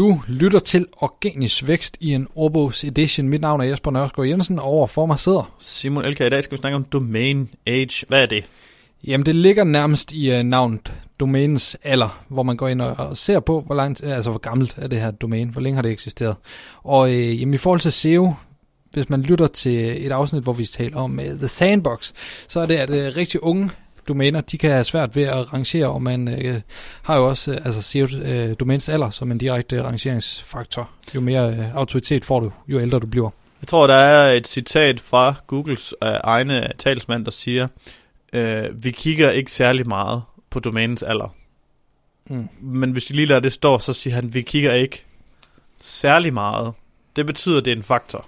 Du lytter til Organisk Vækst i en Orbos Edition. Mit navn er Jesper Nørskov Jensen, og over for mig sidder... Simon Elka, i dag skal vi snakke om domain age. Hvad er det? Jamen, det ligger nærmest i uh, navnet domænens alder, hvor man går ind og, og ser på, hvor langt, altså hvor gammelt er det her domæne, hvor længe har det eksisteret. Og øh, jamen, i forhold til SEO, hvis man lytter til et afsnit, hvor vi taler om uh, The Sandbox, så er det, at uh, rigtig unge domæner, de kan have svært ved at rangere, og man øh, har jo også øh, altså SEO øh, domæns alder som en direkte rangeringsfaktor. Jo mere øh, autoritet får du, jo ældre du bliver. Jeg tror, der er et citat fra Googles øh, egne talsmand, der siger, øh, vi kigger ikke særlig meget på domænens alder. Mm. Men hvis vi lige lader det stå, så siger han, vi kigger ikke særlig meget. Det betyder, det er en faktor.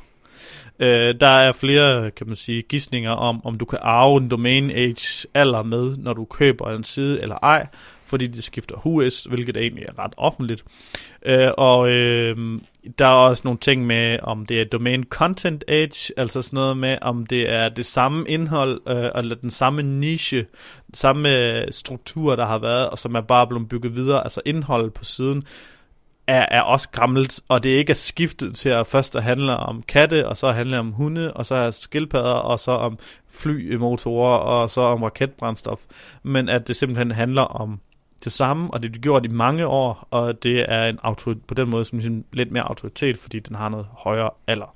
Øh, der er flere, kan man sige, gissninger om, om du kan arve en domain age alder med, når du køber en side eller ej, fordi det skifter HUS, hvilket egentlig er ret offentligt. Øh, og øh, der er også nogle ting med, om det er domain content age, altså sådan noget med, om det er det samme indhold, øh, eller den samme niche, samme øh, struktur, der har været, og som er bare blevet bygget videre, altså indholdet på siden, er, er også gammelt, og det ikke er skiftet til at først at handle om katte, og så handle om hunde, og så er skildpadder, og så om flymotorer, og så om raketbrændstof, men at det simpelthen handler om det samme, og det er gjort i mange år, og det er en autoritet, på den måde som ligesom lidt mere autoritet, fordi den har noget højere alder.